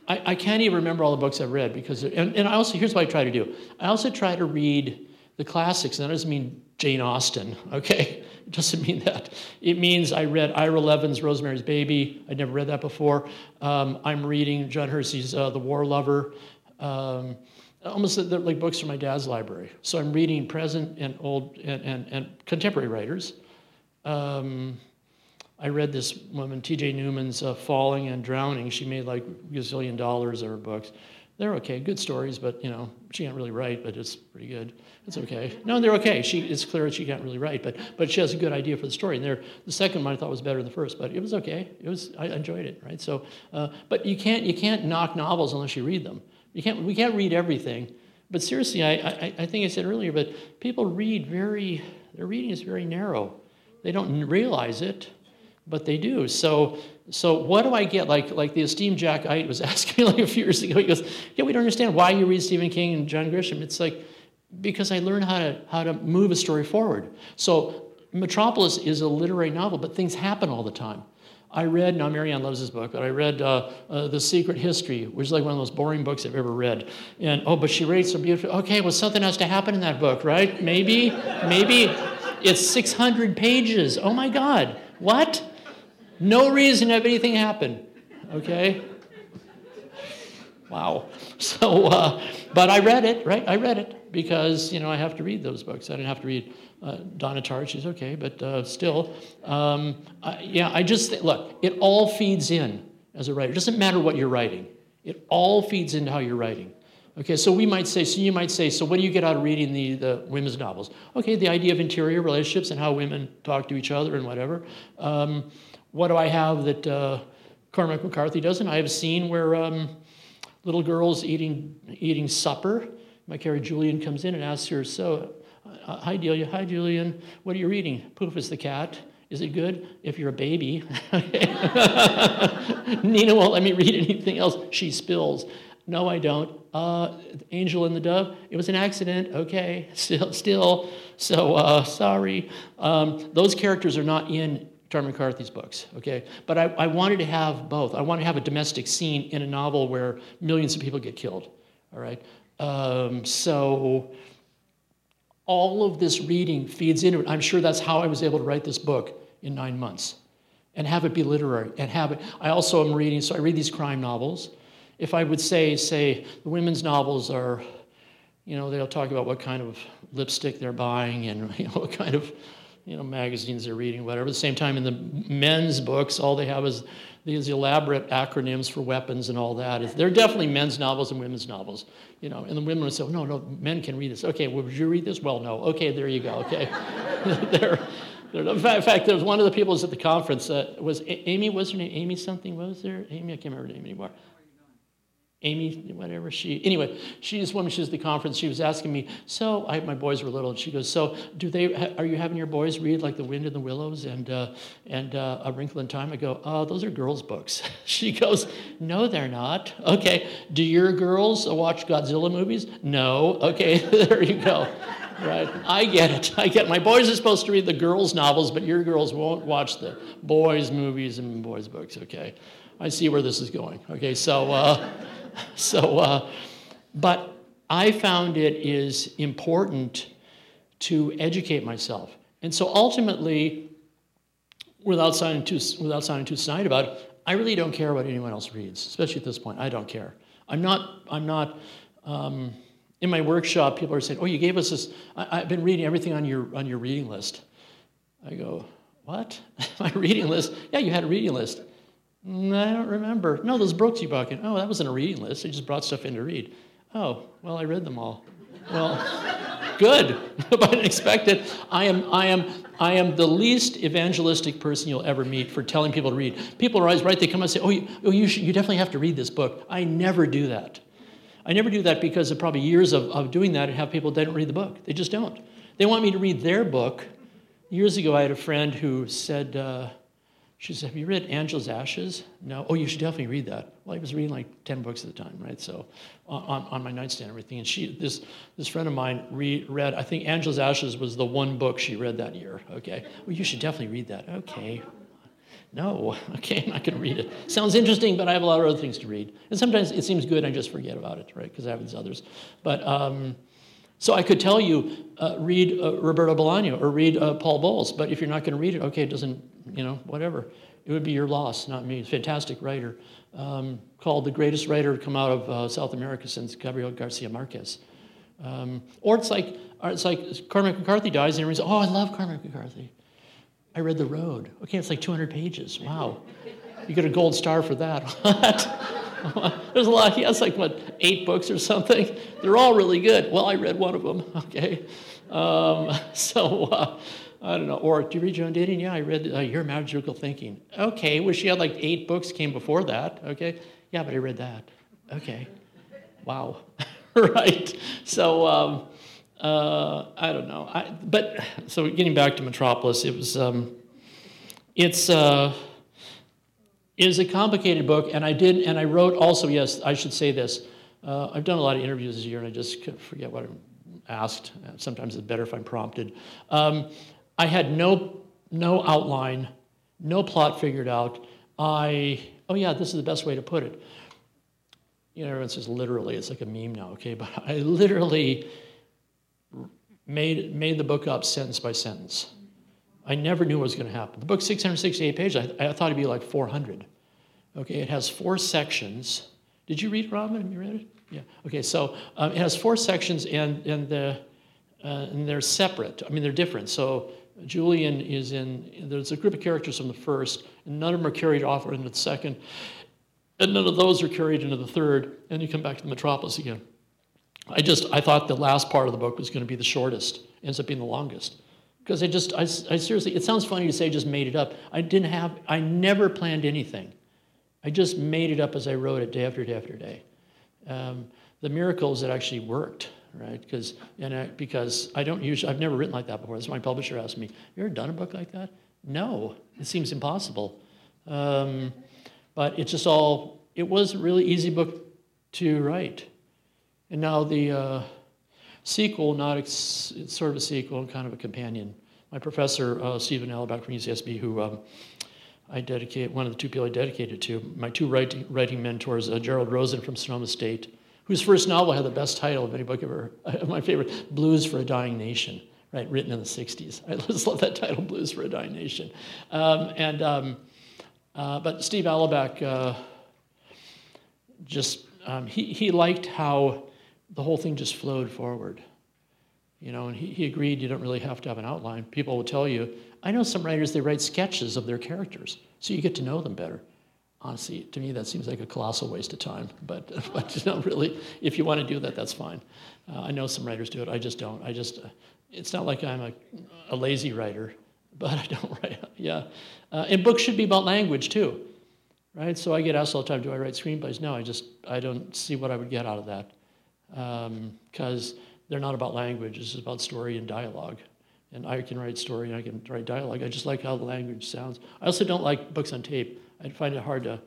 S3: I, I, can't even remember all the books I've read because, and, and I also, here's what I try to do. I also try to read the classics, and that doesn't mean Jane Austen, okay? It doesn't mean that. It means I read Ira Levin's Rosemary's Baby. I'd never read that before. Um, I'm reading John Hersey's uh, The War Lover. Um, almost like books from my dad's library. So I'm reading present and old and, and, and contemporary writers. Um, I read this woman, T.J. Newman's uh, Falling and Drowning. She made like a gazillion dollars of her books. They're okay, good stories, but you know she can't really write, but it's pretty good. It's okay. No, they're okay. She it's clear that she can't really write, but but she has a good idea for the story. And there, the second one I thought was better than the first, but it was okay. It was I enjoyed it, right? So, uh, but you can't you can't knock novels unless you read them. You can't we can't read everything. But seriously, I, I I think I said earlier, but people read very their reading is very narrow. They don't realize it but they do. So, so what do I get? Like, like the esteemed Jack Ite was asking me like a few years ago. He goes, "Yeah, we don't understand why you read Stephen King and John Grisham." It's like because I learned how to how to move a story forward. So, Metropolis is a literary novel, but things happen all the time. I read, now Marianne loves this book, but I read uh, uh, The Secret History, which is like one of the most boring books I've ever read. And oh, but she writes so beautiful. Okay, well, something has to happen in that book, right? Maybe, maybe It's 600 pages. Oh my God. What? No reason have anything happen. Okay? Wow. So, uh, but I read it, right? I read it because, you know, I have to read those books. I didn't have to read uh, Donna Tartt. She's okay, but uh, still. Um, I, yeah, I just, look, it all feeds in as a writer. It doesn't matter what you're writing. It all feeds into how you're writing. Okay, so we might say, so you might say, so what do you get out of reading the, the women's novels? Okay, the idea of interior relationships and how women talk to each other and whatever. Um, what do I have that uh, Cormac McCarthy doesn't? I have a scene where um, little girl's eating, eating supper. My character Julian comes in and asks her, so, uh, hi Delia, hi Julian, what are you reading? Poof is the cat. Is it good? If you're a baby. Nina won't let me read anything else. She spills. No, I don't. Uh, angel and the dove. It was an accident. Okay, still, still. So uh, sorry. Um, those characters are not in John McCarthy's books. Okay, but I, I wanted to have both. I want to have a domestic scene in a novel where millions of people get killed. All right. Um, so all of this reading feeds into it. I'm sure that's how I was able to write this book in nine months and have it be literary and have it. I also am reading, so I read these crime novels if I would say, say, the women's novels are, you know, they'll talk about what kind of lipstick they're buying and you know, what kind of, you know, magazines they're reading, whatever. At the same time, in the men's books, all they have is these elaborate acronyms for weapons and all that. They're definitely men's novels and women's novels, you know. And the women would say, oh, "No, no, men can read this." Okay, well, would you read this? Well, no. Okay, there you go. Okay, they're, they're, in fact, there was one of the people was at the conference. Was Amy? Was her name Amy something? What Was there Amy? I can't remember her name anymore. Amy, whatever she, anyway, she's when she was at the conference, she was asking me, so I, my boys were little, and she goes, so do they, are you having your boys read like The Wind in the Willows and, uh, and uh, A Wrinkle in Time? I go, oh, those are girls' books. she goes, no, they're not. Okay, do your girls watch Godzilla movies? No. Okay, there you go. Right, I get it. I get it. My boys are supposed to read the girls' novels, but your girls won't watch the boys' movies and boys' books. Okay, I see where this is going. Okay, so uh, so, uh, but I found it is important to educate myself. And so ultimately, without sounding too, without sounding too snide about it, I really don't care what anyone else reads, especially at this point. I don't care. I'm not, I'm not, um, in my workshop, people are saying, oh, you gave us this, I, have been reading everything on your, on your reading list. I go, what? my reading list? Yeah, you had a reading list. I don't remember. No, those books you bought. Oh, that wasn't a reading list. I just brought stuff in to read. Oh, well, I read them all. Well, good. but it. I am, I am, I am the least evangelistic person you'll ever meet for telling people to read. People are always right. They come and say, "Oh, you, oh, you, should, you definitely have to read this book." I never do that. I never do that because of probably years of, of doing that and have people they don't read the book. They just don't. They want me to read their book. Years ago, I had a friend who said. Uh, she said, Have you read Angela's Ashes? No. Oh, you should definitely read that. Well, I was reading like 10 books at the time, right? So on, on my nightstand and everything. And she, this, this friend of mine re- read, I think Angela's Ashes was the one book she read that year. Okay. Well, you should definitely read that. Okay. No, okay, I'm not going to read it. Sounds interesting, but I have a lot of other things to read. And sometimes it seems good, I just forget about it, right? Because I have these others. But um, so I could tell you, uh, read uh, Roberto Bolaño or read uh, Paul Bowles, but if you're not going to read it, okay, it doesn't you know, whatever. It would be your loss, not me. Fantastic writer, um, called the greatest writer to come out of uh, South America since Gabriel Garcia Marquez. Um, or it's like, it's like Cormac McCarthy dies and everyone's, oh, I love Cormac McCarthy. I read The Road. Okay, it's like 200 pages. Wow. You get a gold star for that. There's a lot. He has like, what, eight books or something? They're all really good. Well, I read one of them. Okay. Um, so, uh, I don't know. Or do you read Joan Didion? Yeah, I read uh, Your Magical Thinking. Okay, well, she had like eight books came before that. Okay, yeah, but I read that. Okay, wow, right. So um, uh, I don't know. I, but so getting back to Metropolis, it was um, it's uh, is a complicated book, and I did and I wrote also. Yes, I should say this. Uh, I've done a lot of interviews this year, and I just forget what I'm asked. Sometimes it's better if I'm prompted. Um, I had no, no outline, no plot figured out. I, oh yeah, this is the best way to put it. You know, everyone says literally, it's like a meme now, okay? But I literally made, made the book up sentence by sentence. I never knew what was going to happen. The book's 668 pages. I, I thought it'd be like 400. Okay, it has four sections. Did you read Robin? Have you read it? Yeah. Okay, so um, it has four sections, and and the uh, and they're separate. I mean, they're different. So Julian is in. There's a group of characters from the first, and none of them are carried off into the second, and none of those are carried into the third. And you come back to the Metropolis again. I just I thought the last part of the book was going to be the shortest. Ends up being the longest because I just I, I seriously. It sounds funny to say I just made it up. I didn't have. I never planned anything. I just made it up as I wrote it day after day after day. Um, the miracles that actually worked, right? Because and because I don't usually I've never written like that before. That's my publisher asked me, "You ever done a book like that?" No, it seems impossible. Um, but it's just all. It was a really easy book to write, and now the uh, sequel, not it's sort of a sequel and kind of a companion. My professor uh, Stephen Allaback from UCSB, who um, I dedicate one of the two people I dedicated to, my two writing, writing mentors, uh, Gerald Rosen from Sonoma State, whose first novel had the best title of any book ever, my favorite, Blues for a Dying Nation, right, written in the 60s. I just love that title, Blues for a Dying Nation. Um, and, um, uh, but Steve Allaback uh, just, um, he, he liked how the whole thing just flowed forward. You know, and he, he agreed you don't really have to have an outline. People will tell you, I know some writers, they write sketches of their characters, so you get to know them better. Honestly, to me, that seems like a colossal waste of time. But, but you know, really, if you want to do that, that's fine. Uh, I know some writers do it. I just don't. I just, uh, it's not like I'm a, a lazy writer, but I don't write. Yeah. Uh, and books should be about language, too. Right? So I get asked all the time, do I write screenplays? No, I just, I don't see what I would get out of that. Because um, they're not about language, it's about story and dialogue and I can write story and I can write dialogue. I just like how the language sounds. I also don't like books on tape. I find it hard to,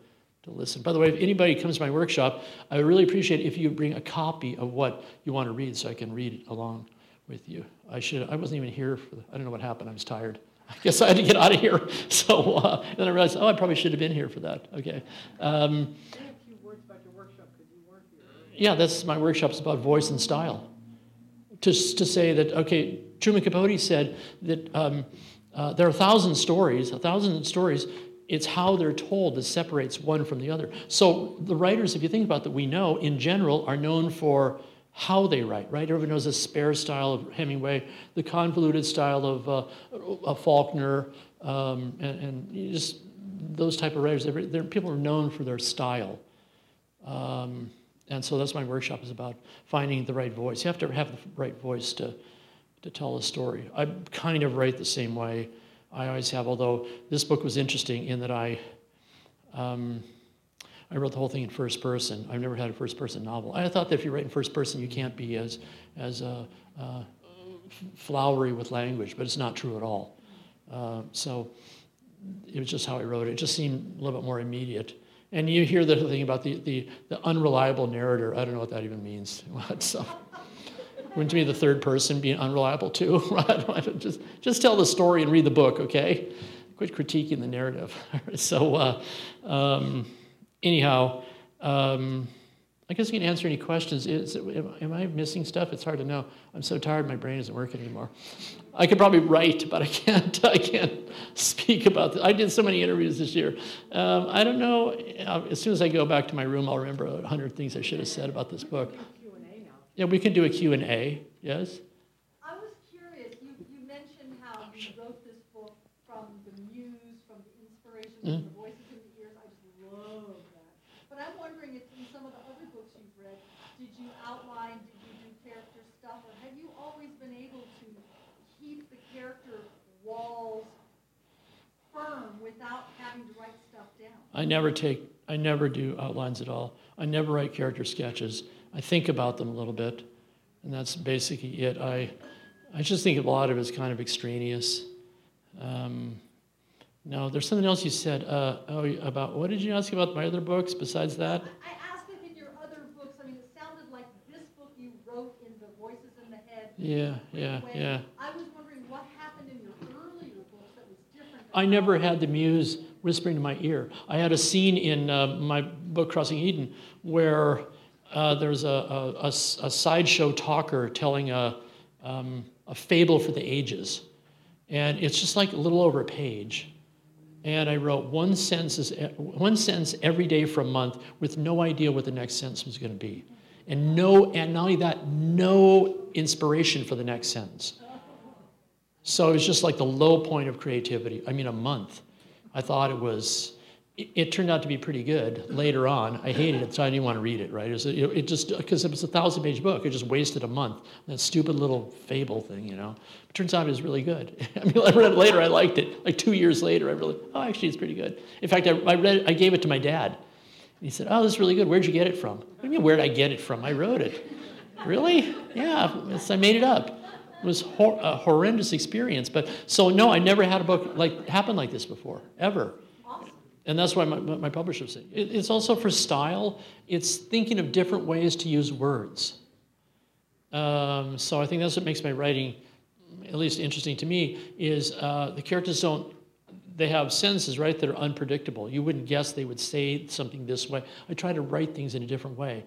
S3: to listen. By the way, if anybody comes to my workshop, I would really appreciate if you bring a copy of what you want to read so I can read along with you. I should. I wasn't even here for. The, I don't know what happened. I was tired. I guess I had to get out of here. So uh, then I realized, oh, I probably should have been here for that. Okay. Um, yeah, that's my workshop's about voice and style. To, to say that, okay, Truman Capote said that um, uh, there are a thousand stories, a thousand stories. It's how they're told that separates one from the other. So the writers, if you think about that, we know in general are known for how they write, right? Everyone knows the spare style of Hemingway, the convoluted style of, uh, of Faulkner, um, and, and, just those type of writers. People are known for their style. Um, and so that's my workshop is about finding the right voice. You have to have the right voice to, to tell a story. I kind of write the same way I always have, although this book was interesting in that I, um, I wrote the whole thing in first person. I've never had a first person novel. I thought that if you write in first person, you can't be as, as uh, uh, flowery with language, but it's not true at all. Uh, so it was just how I wrote it. It just seemed a little bit more immediate. And you hear the thing about the, the, the unreliable narrator. I don't know what that even means. so, wouldn't be the third person being unreliable too? just, just tell the story and read the book, okay? Quit critiquing the narrative. so, uh, um, anyhow, um, I guess you can answer any questions. Is, am, am, I missing stuff? It's hard to know. I'm so tired, my brain isn't working anymore. I could probably write, but I can't. I can't speak about this. I did so many interviews this year. Um, I don't know. As soon as I go back to my room, I'll remember a hundred things I should have said about this book. Yeah, we can do a Q&A, yes?
S4: I was curious, you, you mentioned how you wrote this book from the muse, from the inspiration, from mm-hmm. the voices in the ears. I just love that. But I'm wondering if in some of the other books you've read, did you outline, did you do character stuff, or have you always been able to keep the character walls firm without having to write stuff down?
S3: I never take, I never do outlines at all. I never write character sketches. I think about them a little bit, and that's basically it. I, I just think a lot of it is kind of extraneous. Um, no, there's something else you said uh, oh, about what did you ask about my other books besides that?
S4: I asked if in your other books, I mean, it sounded like this book you wrote in the Voices in the Head.
S3: Yeah, yeah, yeah.
S4: I was wondering what happened in your earlier books that was different.
S3: I never had the muse whispering to my ear. I had a scene in uh, my book Crossing Eden where uh, there's a, a, a, a, sideshow talker telling a, um, a fable for the ages. And it's just like a little over a page. And I wrote one sentence, one sentence every day for a month with no idea what the next sentence was going to be. And no, and not only that, no inspiration for the next sentence. So it was just like the low point of creativity. I mean, a month. I thought it was, it, it turned out to be pretty good later on. I hated it, so I didn't want to read it, right? It, was, it, it just, because it was a thousand page book, it just wasted a month. That stupid little fable thing, you know. It turns out it was really good. I mean, I read it later, I liked it. Like two years later, I really, oh, actually, it's pretty good. In fact, I, I read I gave it to my dad. And he said, oh, this is really good. Where'd you get it from? You mean, where'd I get it from? I wrote it. really? Yeah, I made it up. It was hor- a horrendous experience. But so, no, I never had a book like happen like this before, ever. And that's why my, my publisher said it, it's also for style. It's thinking of different ways to use words. Um, so I think that's what makes my writing, at least interesting to me, is uh, the characters don't. They have sentences, right, that are unpredictable. You wouldn't guess they would say something this way. I try to write things in a different way.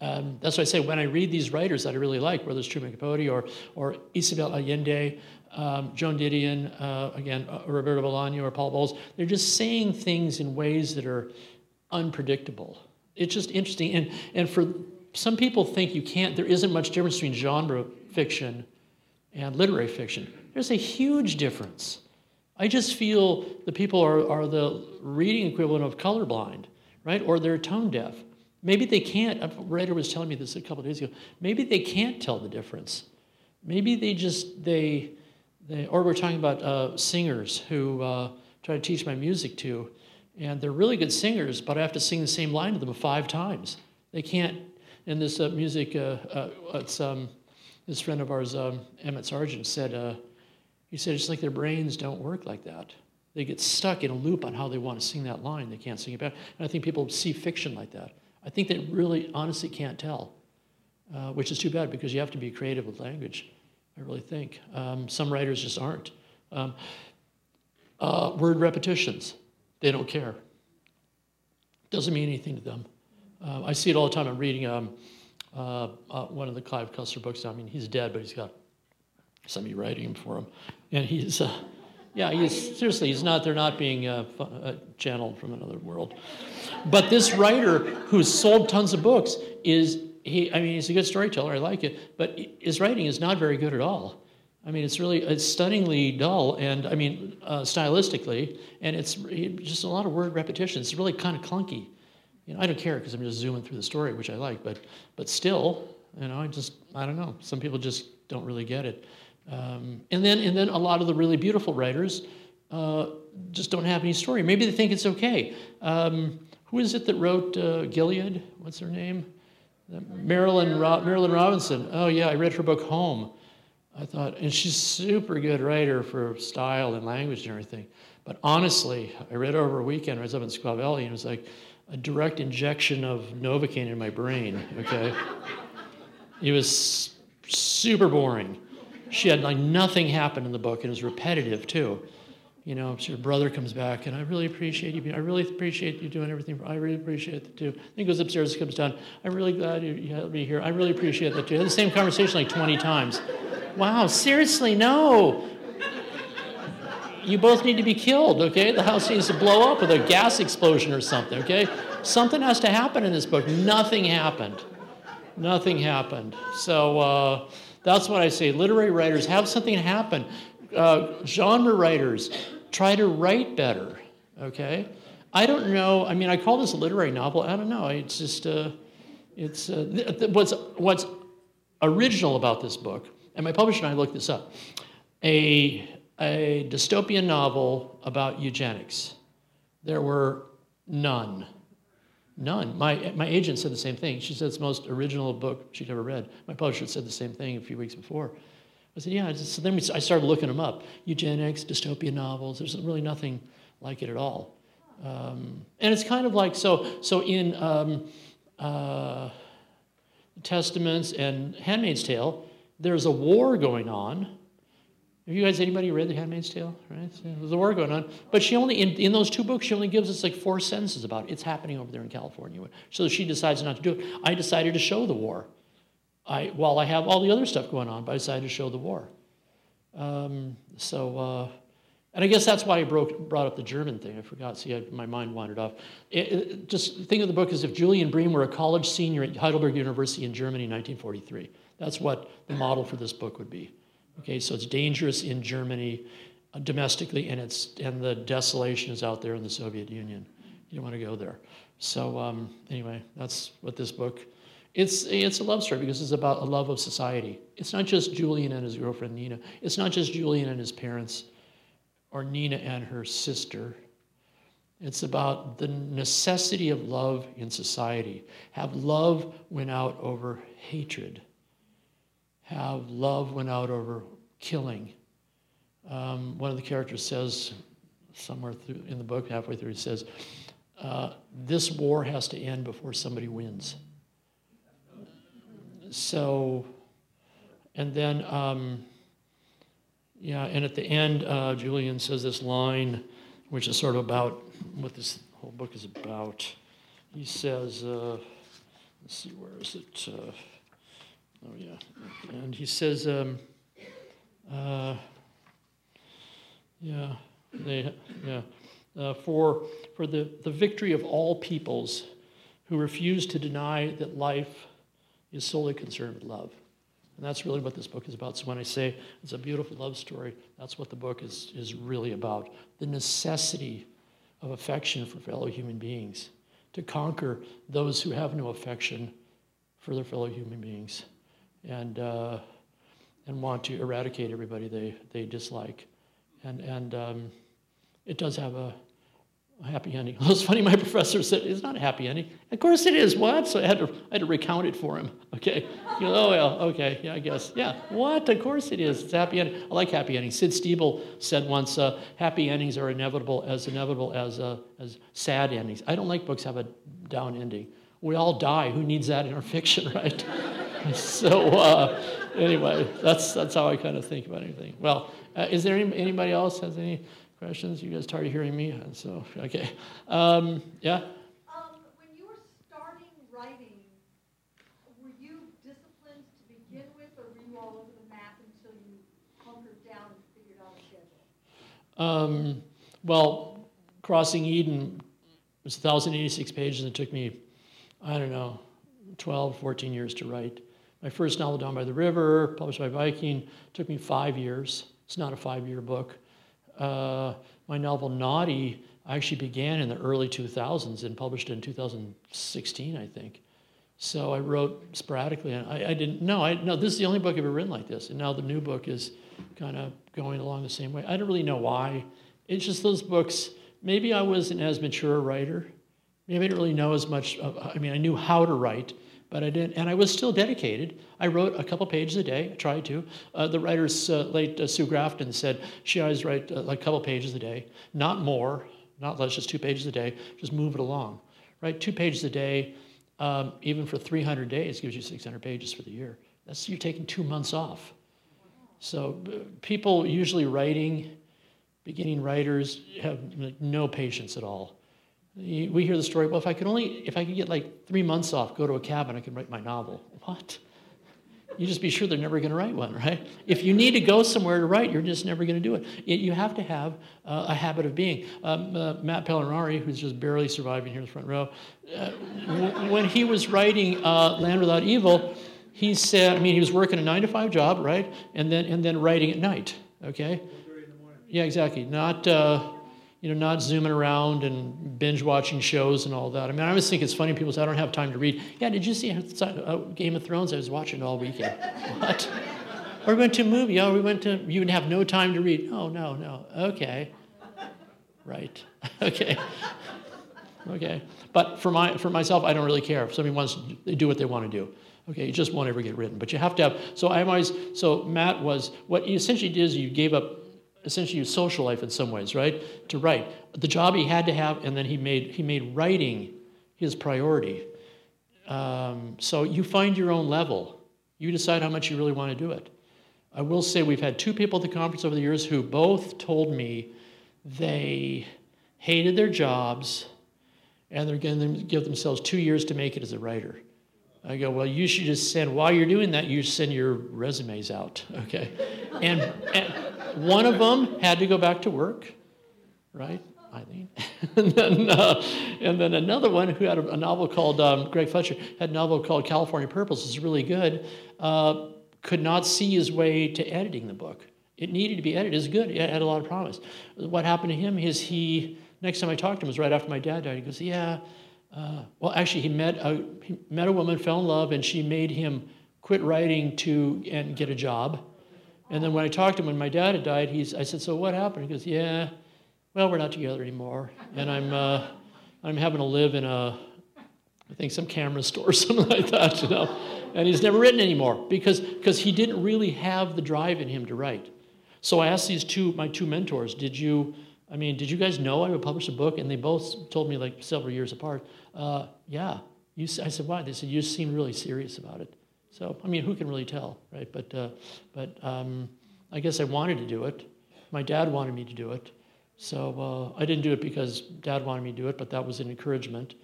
S3: Um, that's why I say when I read these writers that I really like, whether it's Truman Capote or, or Isabel Allende, um, Joan Didion, uh, again, uh, Roberto Bolaño or Paul Bowles, they're just saying things in ways that are unpredictable. It's just interesting. And, and for some people think you can't, there isn't much difference between genre fiction and literary fiction. There's a huge difference. I just feel the people are, are the reading equivalent of colorblind, right? Or they're tone deaf. Maybe they can't. A writer was telling me this a couple days ago. Maybe they can't tell the difference. Maybe they just they they. Or we're talking about uh, singers who uh, try to teach my music to, and they're really good singers, but I have to sing the same line to them five times. They can't. And this uh, music, uh, uh, it's um, this friend of ours, um, Emmett Sargent, said. Uh, he said it's like their brains don't work like that. They get stuck in a loop on how they want to sing that line. They can't sing it back. And I think people see fiction like that. I think they really honestly can't tell, uh, which is too bad because you have to be creative with language, I really think. Um, some writers just aren't. Um, uh, word repetitions, they don't care. Doesn't mean anything to them. Uh, I see it all the time. I'm reading um, uh, uh, one of the Clive Cussler books. I mean, he's dead, but he's got somebody writing for him. And he's, uh, yeah, he's seriously, he's not, they're not being channeled from another world. But this writer who's sold tons of books is he. I mean, he's a good storyteller. I like it, but his writing is not very good at all. I mean, it's really it's stunningly dull, and I mean, uh, stylistically, and it's just a lot of word repetition. It's really kind of clunky. You know, I don't care because I'm just zooming through the story, which I like, but but still, you know, I just I don't know. Some people just don't really get it. Um, and then and then a lot of the really beautiful writers uh, just don't have any story. Maybe they think it's okay. Um, who is it that wrote uh, Gilead? What's her name? Marilyn Ro- Marilynne Robinson. Oh, yeah, I read her book Home. I thought, and she's super good writer for style and language and everything. But honestly, I read over a weekend. I was up in Squaw Valley, and it was like a direct injection of Novocaine in my brain. Okay, it was super boring. She had like nothing happened in the book, and it was repetitive too you know, your brother comes back, and I really appreciate you. Being, I really appreciate you doing everything. I really appreciate that too. Then he goes upstairs, comes down. I'm really glad you, you had me here. I really appreciate that too. I had the same conversation like 20 times. Wow, seriously, no. You both need to be killed, okay? The house needs to blow up with a gas explosion or something, okay? Something has to happen in this book. Nothing happened. Nothing happened. So uh, that's what I say. Literary writers have something happen. Uh, genre writers try to write better, okay? I don't know, I mean, I call this a literary novel. I don't know. It's just, uh, it's, uh, th- what's, what's original about this book, and my publisher and I looked this up, a, a dystopian novel about eugenics. There were none. None. My, my agent said the same thing. She said it's the most original book she'd ever read. My publisher said the same thing a few weeks before. I said, yeah. So then we, I started looking them up. Eugenics, dystopian novels. There's really nothing like it at all. Um, and it's kind of like so. So in um, uh, Testaments and Handmaid's Tale, there's a war going on. Have you guys anybody read The Handmaid's Tale? Right, there's a war going on, but she only in, in those two books she only gives us like four sentences about it. it's happening over there in California. So she decides not to do it. I decided to show the war. I, while I have all the other stuff going on, but I decided to show the war. Um, so, uh, and I guess that's why I broke, brought up the German thing. I forgot. See, I, my mind wandered off. It, it, just think of the book as if Julian Brehm were a college senior at Heidelberg University in Germany in 1943. That's what the model for this book would be. Okay, so it's dangerous in Germany uh, domestically, and it's and the desolation is out there in the Soviet Union. You don't want to go there. So um, anyway, that's what this book. It's it's a love story because it's about a love of society. It's not just Julian and his girlfriend Nina. It's not just Julian and his parents, or Nina and her sister. It's about the necessity of love in society. Have love win out over hatred have love went out over killing. Um, one of the characters says, somewhere through, in the book, halfway through, he says, uh, This war has to end before somebody wins. So, and then, um, yeah, and at the end, uh, Julian says this line, which is sort of about what this whole book is about. He says, uh, let's see, where is it? Oh, yeah. And he says, um, uh, yeah, they, yeah, uh, for, for the, the victory of all peoples who refuse to deny that life is solely concerned with love. And that's really what this book is about. So when I say it's a beautiful love story, that's what the book is, is really about the necessity of affection for fellow human beings, to conquer those who have no affection for their fellow human beings and, uh, and want to eradicate everybody they, they dislike. And, and um, it does have a, a happy ending. It was funny, my professor said, it's not a happy ending. Of course it is. What? So I had to, I had to recount it for him. Okay. You know, oh, well, okay. Yeah, I guess. Yeah. What? Of course it is. It's happy ending. I like happy endings. Sid Stebel said once, uh, happy endings are inevitable, as inevitable as, uh, as sad endings. I don't like books have a down ending. We all die. Who needs that in our fiction, right? so uh, anyway, that's that's how I kind of think about anything. Well, uh, is there any, anybody else has any questions? You guys tired of hearing me? So okay, um, yeah.
S4: Um, when you were starting writing, were you disciplined to begin with, or were you all over the map until you hunkered down and figured out a schedule?
S3: Um, well, Crossing Eden was 1,086 pages, and it took me, I don't know, 12, 14 years to write. My first novel, Down by the River, published by Viking, took me five years. It's not a five year book. Uh, my novel, Naughty, I actually began in the early 2000s and published in 2016, I think. So I wrote sporadically, and I, I didn't know. I no, this is the only book I've ever written like this, and now the new book is kind of going along the same way. I don't really know why. It's just those books. Maybe I wasn't as mature a writer. Maybe I didn't really know as much. Of, I mean, I knew how to write, but I didn't, and I was still dedicated. I wrote a couple pages a day. I tried to. Uh, the writers, uh, late uh, Sue Grafton, said she always write uh, like a couple pages a day, not more, not less, just two pages a day. Just move it along, right? Two pages a day, um, even for 300 days, gives you 600 pages for the year. That's you're taking two months off. So uh, people usually writing, beginning writers have no patience at all we hear the story, well, if I could only, if I could get like three months off, go to a cabin, I could write my novel. What? You just be sure they're never going to write one, right? If you need to go somewhere to write, you're just never going to do it. You have to have uh, a habit of being. Um, uh, Matt Pallamary, who's just barely surviving here in the front row, uh, w- when he was writing uh, Land Without Evil, he said, I mean, he was working a nine to five job, right? And then, and then writing at night, okay? Yeah, exactly. Not, uh, you know, not zooming around and binge watching shows and all that. I mean, I always think it's funny people say, I don't have time to read. Yeah, did you see uh, Game of Thrones? I was watching all weekend. what? Or we went to a movie. Oh, we went to, you would have no time to read. Oh, no, no. Okay. Right. okay. Okay. But for, my, for myself, I don't really care. If somebody wants to do what they want to do. Okay, it just won't ever get written. But you have to have, so I'm always, so Matt was, what he essentially did is you gave up essentially his social life in some ways, right? To write. The job he had to have, and then he made, he made writing his priority. Um, so you find your own level. You decide how much you really want to do it. I will say we've had two people at the conference over the years who both told me they hated their jobs and they're going to give themselves two years to make it as a writer. I go, well, you should just send, while you're doing that, you send your resumes out, okay? And, and one of them had to go back to work, right? Eileen. and, then, uh, and then another one who had a, a novel called, um, Greg Fletcher, had a novel called California Purples, it's really good, uh, could not see his way to editing the book. It needed to be edited, it's good, it had a lot of promise. What happened to him is he, next time I talked to him was right after my dad died, he goes, yeah, uh, well, actually, he met a he met a woman, fell in love, and she made him quit writing to and get a job. And then when I talked to him when my dad had died, he's I said, "So what happened?" He goes, "Yeah, well, we're not together anymore, and I'm uh, I'm having to live in a I think some camera store or something like that, you know." And he's never written anymore because because he didn't really have the drive in him to write. So I asked these two my two mentors, "Did you?" I mean, did you guys know I would publish a book? And they both told me like several years apart, uh, yeah. You, I said, why? They said, you seem really serious about it. So, I mean, who can really tell, right? But, uh, but um, I guess I wanted to do it. My dad wanted me to do it. So uh, I didn't do it because dad wanted me to do it, but that was an encouragement.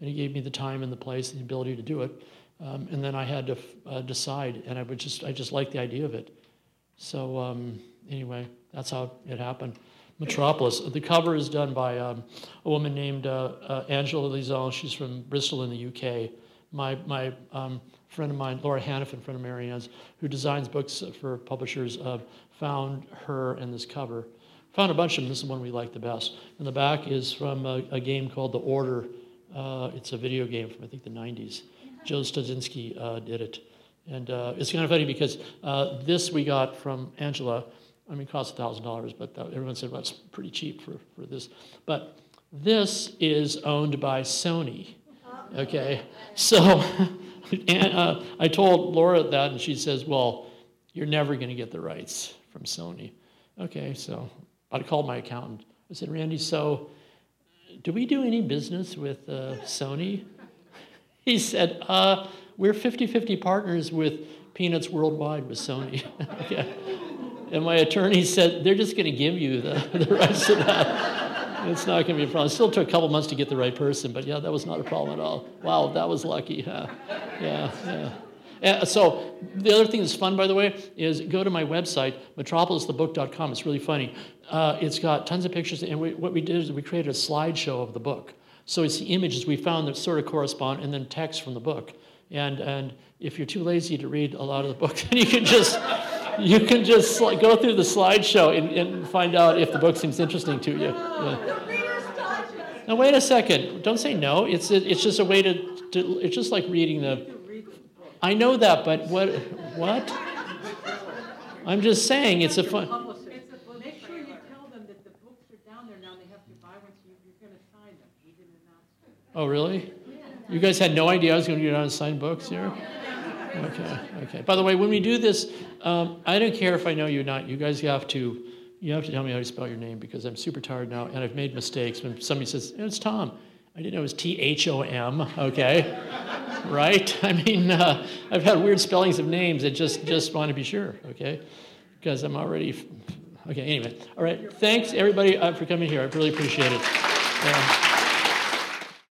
S3: And he gave me the time and the place and the ability to do it. Um, and then I had to uh, decide, and I would just, I just liked the idea of it. So um, anyway, that's how it happened. Metropolis. The cover is done by um, a woman named uh, uh, Angela Lizon. She's from Bristol in the UK. My, my um, friend of mine, Laura Hannafin, friend of Marianne's, who designs books for publishers, uh, found her in this cover. Found a bunch of them. This is the one we like the best. And the back is from a, a game called The Order. Uh, it's a video game from, I think, the 90s. Joe Stasinski uh, did it. And uh, it's kind of funny because this we got from Angela I mean, it costs $1,000, but everyone said, well, it's pretty cheap for, for this. But this is owned by Sony, okay? So and, uh, I told Laura that, and she says, well, you're never going to get the rights from Sony. Okay, so I called my accountant. I said, Randy, so do we do any business with uh, Sony? He said, uh, we're 50 50 partners with Peanuts Worldwide with Sony. okay. And my attorney said, they're just going to give you the, the rights to that. it's not going to be a problem. It still took a couple months to get the right person, but yeah, that was not a problem at all. Wow, that was lucky. Huh? Yeah, yeah. And so the other thing that's fun, by the way, is go to my website, metropolisthebook.com. It's really funny. Uh, it's got tons of pictures, and we, what we did is we created a slideshow of the book. So it's the images we found that sort of correspond, and then text from the book. And, and if you're too lazy to read a lot of the book, then you can just you can just go through the slideshow and, and, find out if the book seems interesting to you. Yeah. Now wait a second. Don't say no. It's a, it's just a way to, to it's just like reading the. I know that, but what what? I'm just saying it's a fun.
S2: Make sure you tell them that the books are down there now. They have to buy one, so you're going to sign them. We didn't announce.
S3: Oh really? You guys had no idea I was going to get on and sign books here. Okay, okay. By the way, when we do this, um, I don't care if I know you or not. You guys have to, you have to tell me how to spell your name because I'm super tired now and I've made mistakes. When somebody says it's Tom, I didn't know it was T H O M. Okay, right? I mean, uh, I've had weird spellings of names. I just just want to be sure. Okay, because I'm already. Okay. Anyway, all right. Thanks everybody uh, for coming here. I really appreciate it.